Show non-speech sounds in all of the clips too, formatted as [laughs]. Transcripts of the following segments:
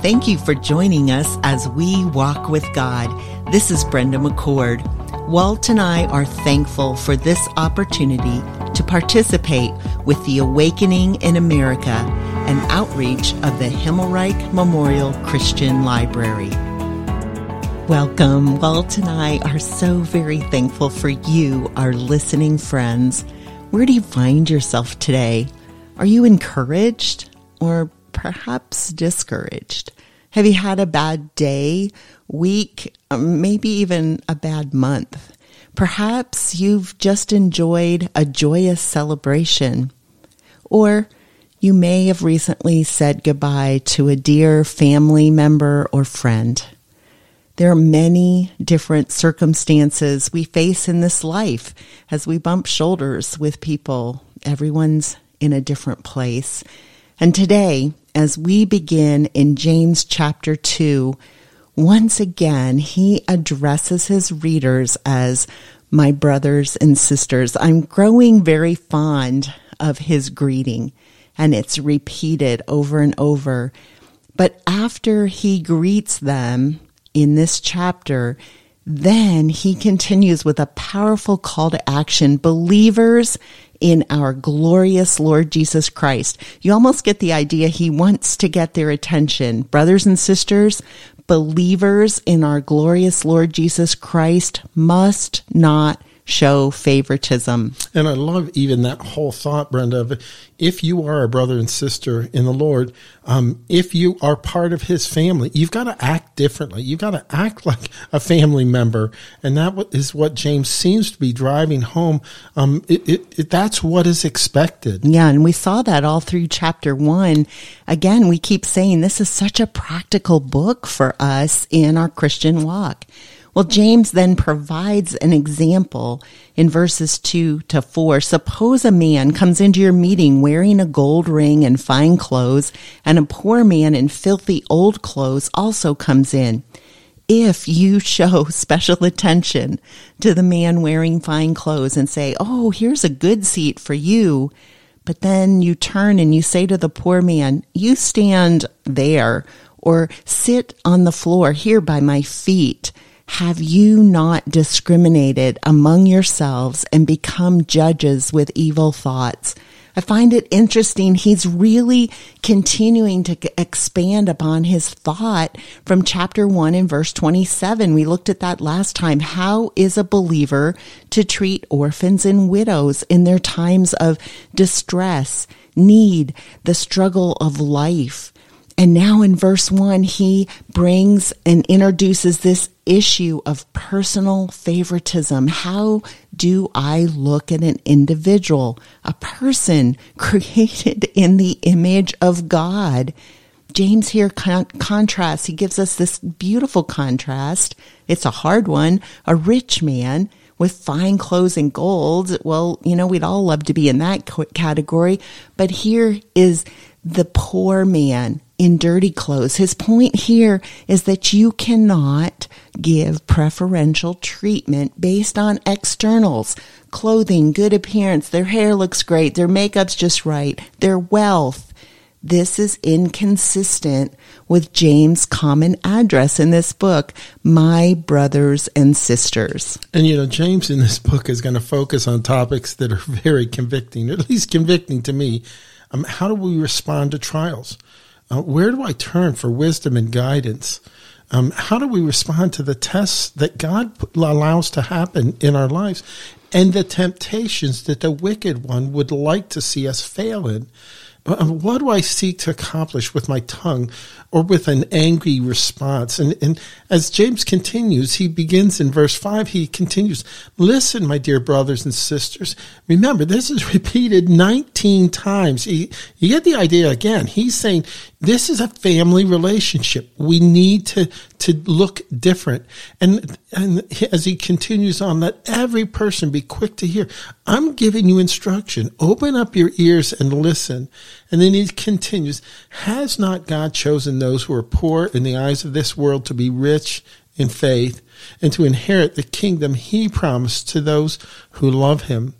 Thank you for joining us as we walk with God. This is Brenda McCord. Walt and I are thankful for this opportunity to participate with the Awakening in America, an outreach of the Himmelreich Memorial Christian Library. Welcome. Walt and I are so very thankful for you, our listening friends. Where do you find yourself today? Are you encouraged or perhaps discouraged? Have you had a bad day, week, um, maybe even a bad month? Perhaps you've just enjoyed a joyous celebration. Or you may have recently said goodbye to a dear family member or friend. There are many different circumstances we face in this life as we bump shoulders with people. Everyone's in a different place. And today, as we begin in James chapter 2, once again, he addresses his readers as my brothers and sisters. I'm growing very fond of his greeting, and it's repeated over and over. But after he greets them in this chapter, then he continues with a powerful call to action. Believers in our glorious Lord Jesus Christ. You almost get the idea he wants to get their attention. Brothers and sisters, believers in our glorious Lord Jesus Christ must not show favoritism. And I love even that whole thought, Brenda, of if you are a brother and sister in the Lord, um, if you are part of his family, you've got to act differently. You've got to act [laughs] like a family member. And that is what James seems to be driving home. Um, it, it, it, that's what is expected. Yeah. And we saw that all through chapter one. Again, we keep saying this is such a practical book for us in our Christian walk. Well, James then provides an example in verses 2 to 4. Suppose a man comes into your meeting wearing a gold ring and fine clothes, and a poor man in filthy old clothes also comes in. If you [laughs] show special attention to the man wearing fine clothes and say, Oh, here's a good seat for you, but then you turn and you say to the poor man, You stand there, or sit on the floor here by my feet have you not discriminated among yourselves and become judges with evil thoughts? I find it interesting. He's really continuing to expand upon his thought from chapter 1 and verse 27. We looked at that last time. How is a believer to treat orphans and widows in their times of distress, need, the struggle of life? And now in verse one, he brings and introduces this issue of personal favoritism. How do I look at an individual, a person [laughs] created in the image of God? James here con- contrasts, he gives us this beautiful contrast. It's a hard one. A rich man with fine clothes and gold. Well, you know, we'd all love to be in that category. But here is the poor man in dirty clothes. His point here is that you cannot give preferential treatment based on externals, clothing, good appearance, their hair looks great, their makeup's just right, their wealth. This is inconsistent with James' common address in this book, My Brothers and Sisters. And you know, James in this book is going to focus on topics that are very convicting, at least convicting to me. Um, how do we respond to trials? Uh, where do I turn for wisdom and guidance? Um, how do we respond to the tests that God allows to happen in our lives and the temptations that the wicked one would like to see us fail in? Uh, what do I seek to accomplish with my tongue or with an angry response? And, and as James continues, he begins in verse 5, he continues, Listen, my dear brothers and sisters. Remember, this is [laughs] repeated 19 times. You get the idea again. He's saying, this is a family relationship. We need to, to look different. And, and as he continues on, let every person be quick to hear. I'm giving you instruction. Open up your ears and listen. And then he continues, has not God chosen those who are poor in the eyes of this world to be rich in faith and to inherit the kingdom he promised to those who love him?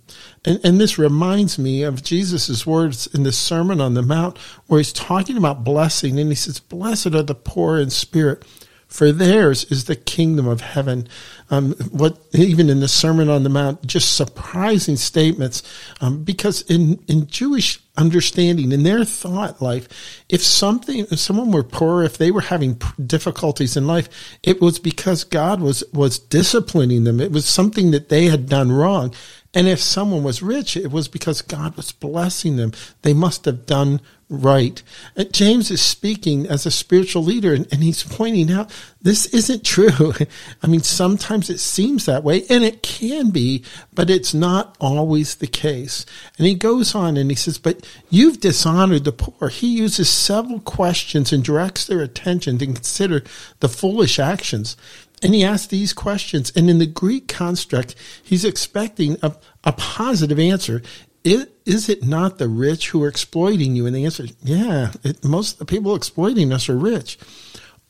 And, and this reminds me of Jesus' words in the Sermon on the Mount, where he's talking about blessing. And he says, Blessed are the poor in spirit, for theirs is the kingdom of heaven. Um, what even in the Sermon on the Mount, just surprising statements, um, because in in Jewish understanding, in their thought life, if something, if someone were poor, if they were having difficulties in life, it was because God was was disciplining them. It was something that they had done wrong. And if someone was rich, it was because God was blessing them. They must have done right. And James is speaking as a spiritual leader and, and, he's pointing out this isn't true. [laughs] I mean, sometimes it seems that way and it can be, but it's not always the case. And he goes on and he says, but you've dishonored the poor. He uses several questions and directs their attention to consider the foolish actions. And he asks these questions. And in the Greek construct, he's expecting a, a positive answer. Is, it not the rich who are exploiting you? And the answer is, yeah, it, most of the people exploiting us are rich.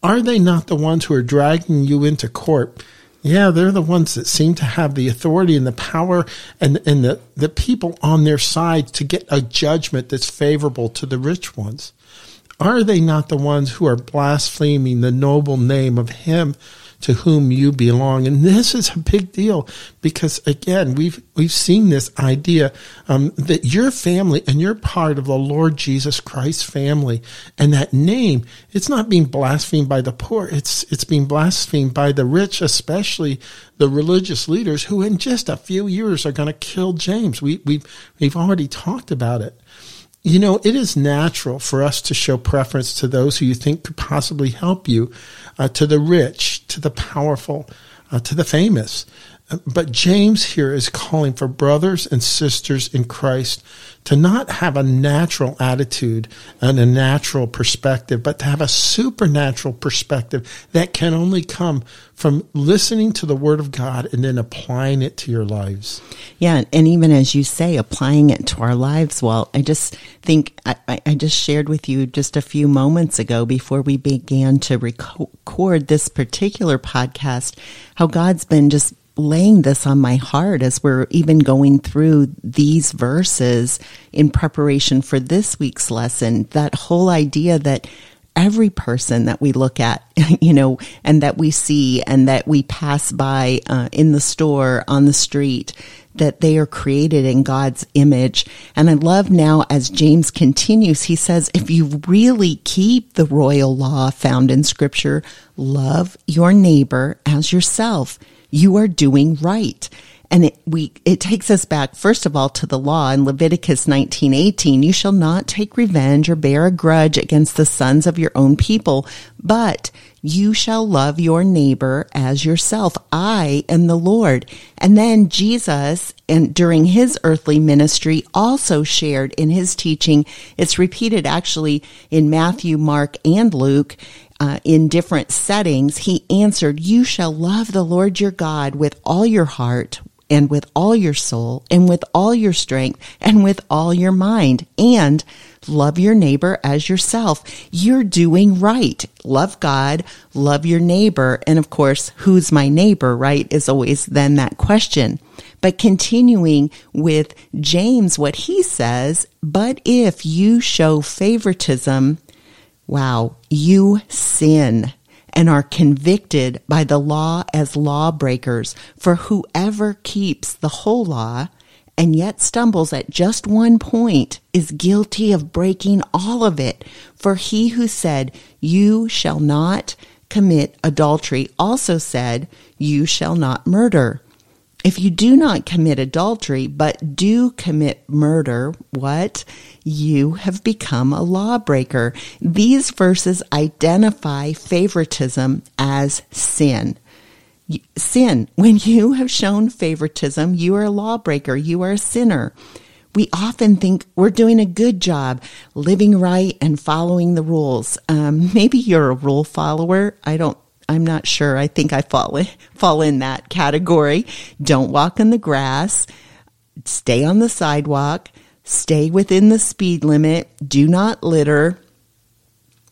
Are they not the ones who are dragging you into court? Yeah, they're the ones that seem to have the authority and the power and, and the, the people on their side to get a judgment that's favorable to the rich ones. Are they not the ones who are blaspheming the noble name of Him to whom you belong. And this is a big deal because again, we've, we've seen this idea, um, that your family and you're part of the Lord Jesus Christ family. And that name, it's not being blasphemed by the poor. It's, it's being blasphemed by the rich, especially the religious leaders who in just a few years are going to kill James. We, we, we've already talked about it. You know, it is natural for us to show preference to those who you think could possibly help you, uh, to the rich, to the powerful, uh, to the famous. But James here is calling for brothers and sisters in Christ to not have a natural attitude and a natural perspective, but to have a supernatural perspective that can only come from listening to the Word of God and then applying it to your lives. Yeah, and even as you say, applying it to our lives. Well, I just think I, I just shared with you just a few moments ago before we began to record this particular podcast how God's been just laying this on my heart as we're even going through these verses in preparation for this week's lesson. That whole idea that every person that we look at, [laughs] you know, and that we see and that we pass by uh, in the store, on the street, that they are created in God's image. And I love now as James continues, he says, if you really keep the royal law found in scripture, love your neighbor as yourself you are doing right. And it, we, it takes us back, first of all, to the law in Leviticus 19:18. You shall not take revenge or bear a grudge against the sons of your own people, but you shall love your neighbor as yourself. I am the Lord. And then Jesus, and during his earthly ministry, also shared in his teaching. It's repeated actually in Matthew, Mark, and Luke uh, in different settings, he answered, You shall love the Lord your God with all your heart and with all your soul and with all your strength and with all your mind and love your neighbor as yourself. You're doing right. Love God, love your neighbor. And of course, who's my neighbor, right? Is always then that question. But continuing with James, what he says, but if you show favoritism, Wow, you sin and are convicted by the law as lawbreakers. For whoever keeps the whole law and yet stumbles at just one point is guilty of breaking all of it. For he who said, You shall not commit adultery also said, You shall not murder. If you do not commit adultery, but do commit murder, what? You have become a lawbreaker. These verses identify favoritism as sin. Sin. When you have shown favoritism, you are a lawbreaker. You are a sinner. We often think we're doing a good job living right and following the rules. Um, maybe you're a rule follower. I don't I'm not sure. I think I fall in, fall in that category. Don't walk in the grass. Stay on the sidewalk. Stay within the speed limit. Do not litter.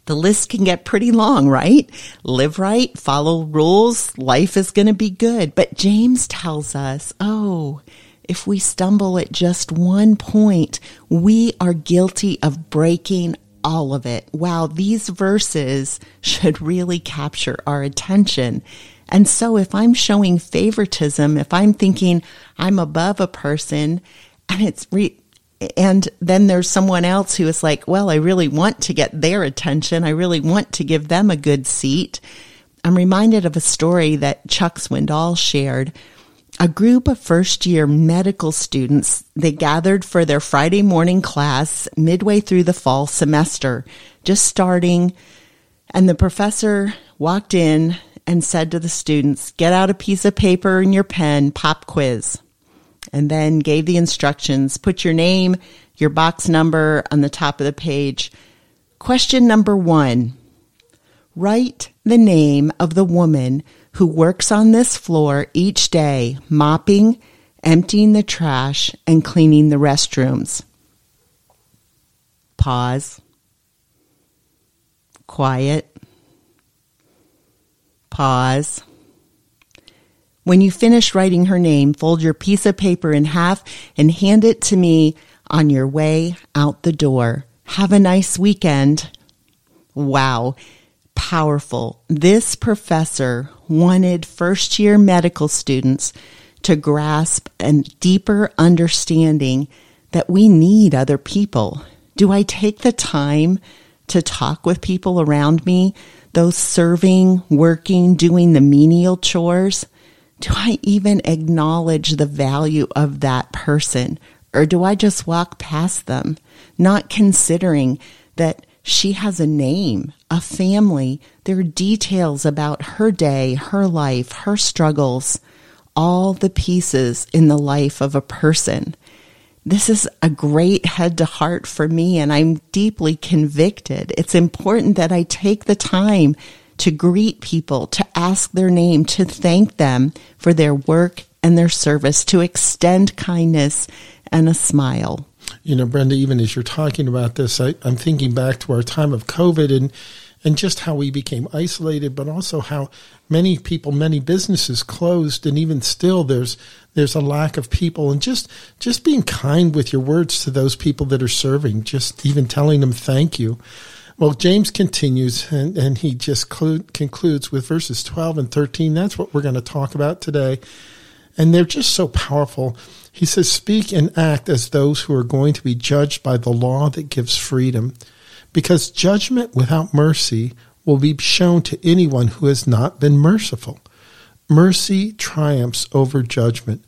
The list can get pretty long, right? Live right, follow rules, life is going to be good. But James tells us, oh, if we stumble at just one point, we are guilty of breaking all of it. Wow, these verses should really capture our attention. And so if I'm showing favoritism, if I'm thinking I'm above a person and it's re- and then there's someone else who is like, well, I really want to get their attention. I really want to give them a good seat. I'm reminded of a story that Chuck Swindoll shared. A group of first year medical students, they gathered for their Friday morning class midway through the fall semester, just starting. And the professor walked in and said to the students, get out a piece of paper and your pen, pop quiz and then gave the instructions. Put your name, your box number on the top of the page. Question number one. Write the name of the woman who works on this floor each day, mopping, emptying the trash, and cleaning the restrooms. Pause. Quiet. Pause. When you finish writing her name, fold your piece of paper in half and hand it to me on your way out the door. Have a nice weekend. Wow. Powerful. This professor wanted first year medical students to grasp a deeper understanding that we need other people. Do I take the time to talk with people around me, those serving, working, doing the menial chores? do I even acknowledge the value of that person? Or do I just walk past them, not considering that she has a name, a family, there are details about her day, her life, her struggles, all the pieces in the life of a person. This is a great head to heart for me, and I'm deeply convicted. It's important that I take the time to greet people, to ask their name, to thank them for their work and their service, to extend kindness and a smile. You know, Brenda, even as you're talking about this, I, am thinking back to our time of COVID and and just how we became isolated, but also how many people, many businesses closed, and even still, there's there's a lack of people, and just just being kind with your words to those people that are serving, just even telling them thank you. Well, James continues and, and he just clu- concludes with verses 12 and 13. That's what we're going to talk about today. And they're just so powerful. He says, Speak and act as those who are going to be judged by the law that gives freedom, because judgment without mercy will be shown to anyone who has not been merciful. Mercy triumphs over judgment.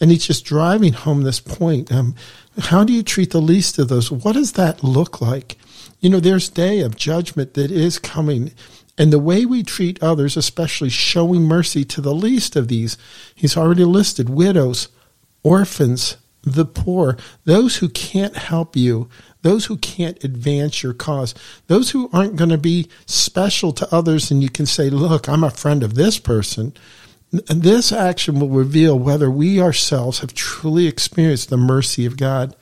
And he's just driving home this point. Um, how do you treat the least of those? What does that look like? You know, there's day of judgment that is coming. And the way we treat others, especially showing mercy to the least of these, he's already listed widows, orphans, the poor, those who can't help you, those who can't advance your cause, those who aren't going to be special to others, and you can say, Look, I'm a friend of this person. This action will reveal whether we ourselves have truly experienced the mercy of God.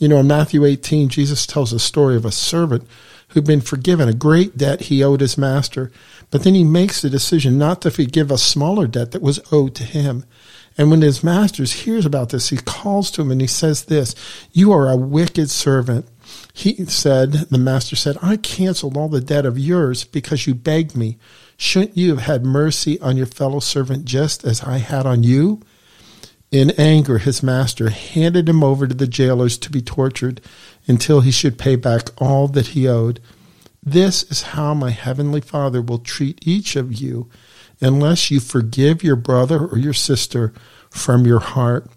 You know, in Matthew 18, Jesus tells a story of a servant who'd been forgiven a great debt he owed his master, but then he makes the decision not to forgive a smaller debt that was owed to him. And when his master hears about this, he calls to him and he says this, you are a wicked servant. He said, the master said, I canceled all the debt of yours because you begged me. Shouldn't you have had mercy on your fellow servant just as I had on you? In anger, his master handed him over to the jailers to be tortured until he should pay back all that he owed. This is how my heavenly Father will treat each of you unless you forgive your brother or your sister from your heart.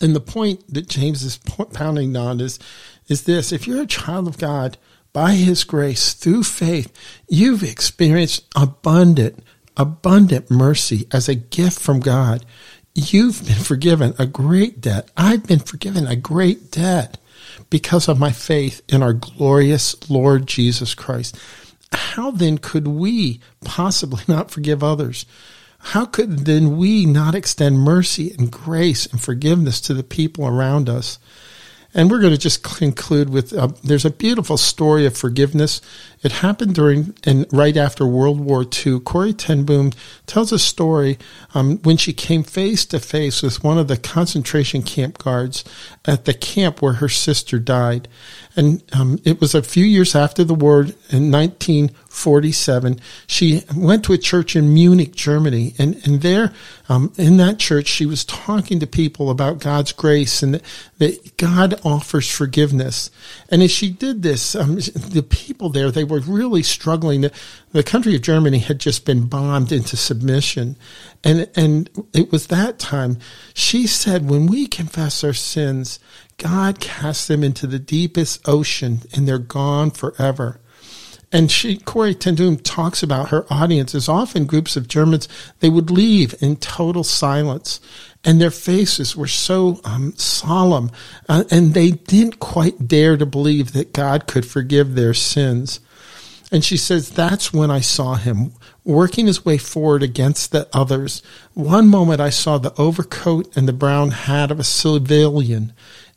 And the point that James is pounding on is, is this if you're a child of God, by his grace, through faith, you've experienced abundant, abundant mercy as a gift from God. You've been forgiven a great debt. I've been forgiven a great debt because of my faith in our glorious Lord Jesus Christ. How then could we possibly [laughs] not forgive others? How could then we not extend mercy and grace and forgiveness to the people around us? And we're going to just conclude with uh, there's a beautiful story of forgiveness. It happened during and right after World War II. Corrie ten Boom tells a story um, when she came face to face with one of the concentration camp guards at the camp where her sister died. And um, it was a few years after the war in 1947. She went to a church in Munich, Germany. And, and there, um, in that church, she was talking to people about God's grace and that, that God offers forgiveness. And as she did this, um, the people there, they were really struggling. The, the country of Germany had just been bombed into submission. And, and it was that time she said, when we confess our sins, God casts them into the deepest ocean and they're gone forever. And she, Corrie ten Boom talks about her audiences, often groups of Germans, they would leave in total silence. And their faces were so um, solemn, uh, and they didn't quite dare to believe that God could forgive their sins. And she says, That's when I saw him working his way forward against the others. One moment I saw the overcoat and the brown hat of a civilian,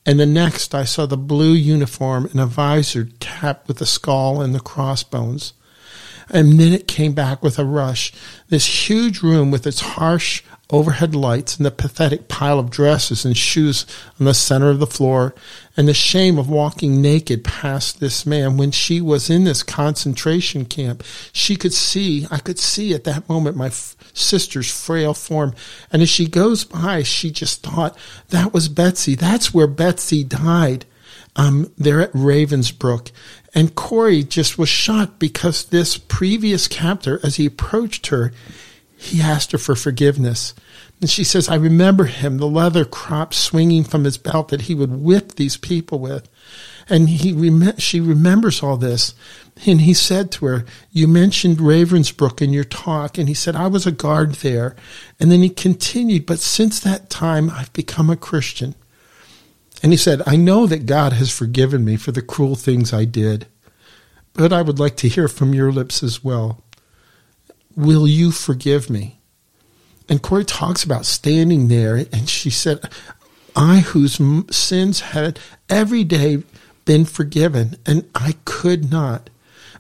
and the next I saw the blue uniform and a visor capped with the skull and the crossbones. And then it came back with a rush. This huge room with its harsh overhead lights and the pathetic pile of dresses and shoes on the center of the floor and the shame of walking naked past this man when she was in this concentration camp. She could see, I could see at that moment my f- sister's frail form. And as she goes by, she just thought, that was Betsy. That's where Betsy died. Um, there at Ravensbrück. And Corrie just was shocked because this previous captor, as he approached her, he asked her for forgiveness. And she says, I remember him, the leather crop swinging from his belt that he would whip these people with. And he rem- she remembers all this. And he said to her, You mentioned Ravensbrück in your talk. And he said, I was a guard there. And then he continued, But since that time, I've become a Christian. And he said, I know that God has forgiven me for the cruel things I did. But I would like to hear from your lips as well. Will you forgive me? And Corrie talks about standing there, and she said, I, whose sins had every day been forgiven, and I could not.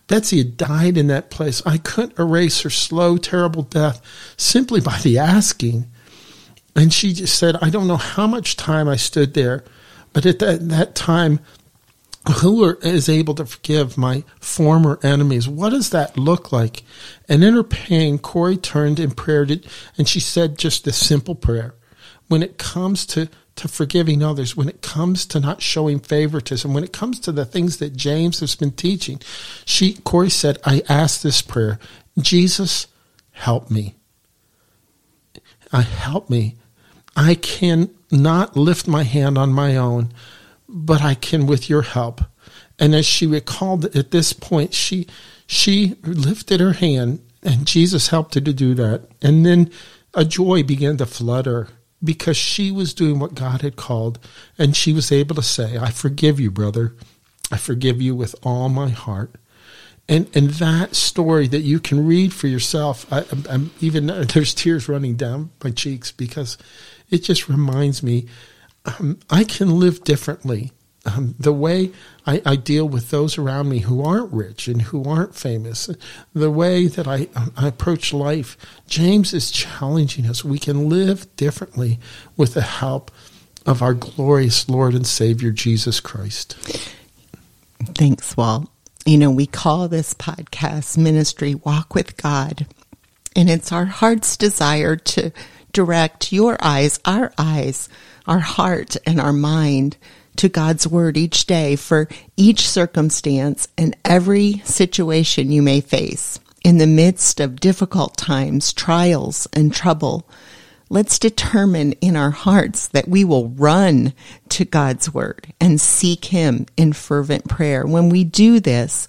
Betsy had died in that place. I couldn't erase her slow, terrible death simply by the asking. And she just said, I don't know how much time I stood there, but at that, that time, who is able to forgive my former enemies? What does that look like? And in her pain, Corrie turned and prayed, and she said just this simple prayer. When it comes to, to forgiving others, when it comes to not showing favoritism, when it comes to the things that James has been teaching, she, Corrie said, I ask this prayer, Jesus, help me. I help me. I can not lift my hand on my own but I can with your help. And as she recalled at this point, she she lifted her hand and Jesus helped her to do that. And then a joy began to flood her because she was doing what God had called and she was able to say, I forgive you, brother. I forgive you with all my heart. And and that story that you can read for yourself, I, am even [laughs] there's tears running down my cheeks because it just reminds me um, I can live differently. Um, the way I, I, deal with those around me who aren't rich and who aren't famous, the way that I, I approach life, James is challenging us. We can live differently with the help of our glorious Lord and Savior, Jesus Christ. Thanks, Walt. You know, we call this podcast ministry Walk with God, and it's our heart's desire to direct your eyes, our eyes, our heart and our mind to God's word each day for each circumstance and every situation you may face. In the midst of difficult times, trials, and trouble, let's determine in our hearts that we will run to God's word and seek Him in fervent prayer. When we do this,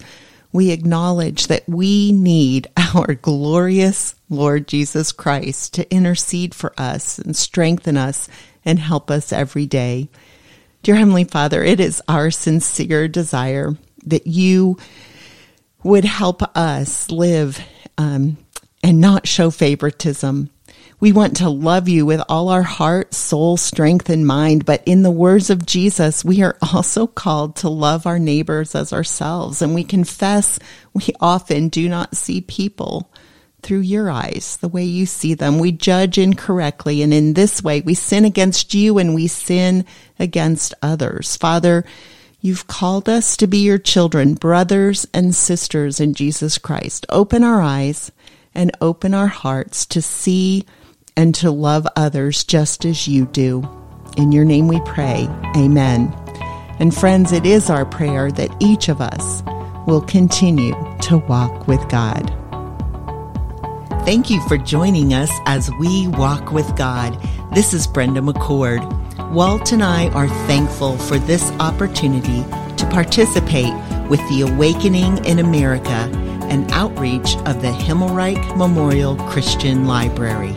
we acknowledge that we need [laughs] our glorious Lord Jesus Christ to intercede for us and strengthen us and help us every day. Dear Heavenly Father, it is our sincere desire that you would help us live um, and not show favoritism. We want to love you with all our heart, soul, strength, and mind. But in the words of Jesus, we are also called to love our neighbors as ourselves. And we confess we often do not see people through your eyes, the way you see them. We judge incorrectly. And in this way, we sin against you and we sin against others. Father, You've called us to be your children, brothers and sisters in Jesus Christ. Open our eyes and open our hearts to see and to love others just as you do. In your name we pray. Amen. And friends, it is our prayer that each of us will continue to walk with God. Thank you for joining us as we walk with God. This is Brenda McCord. Walt and I are thankful for this opportunity to participate with the Awakening in America, an outreach of the Himmelreich Memorial Christian Library.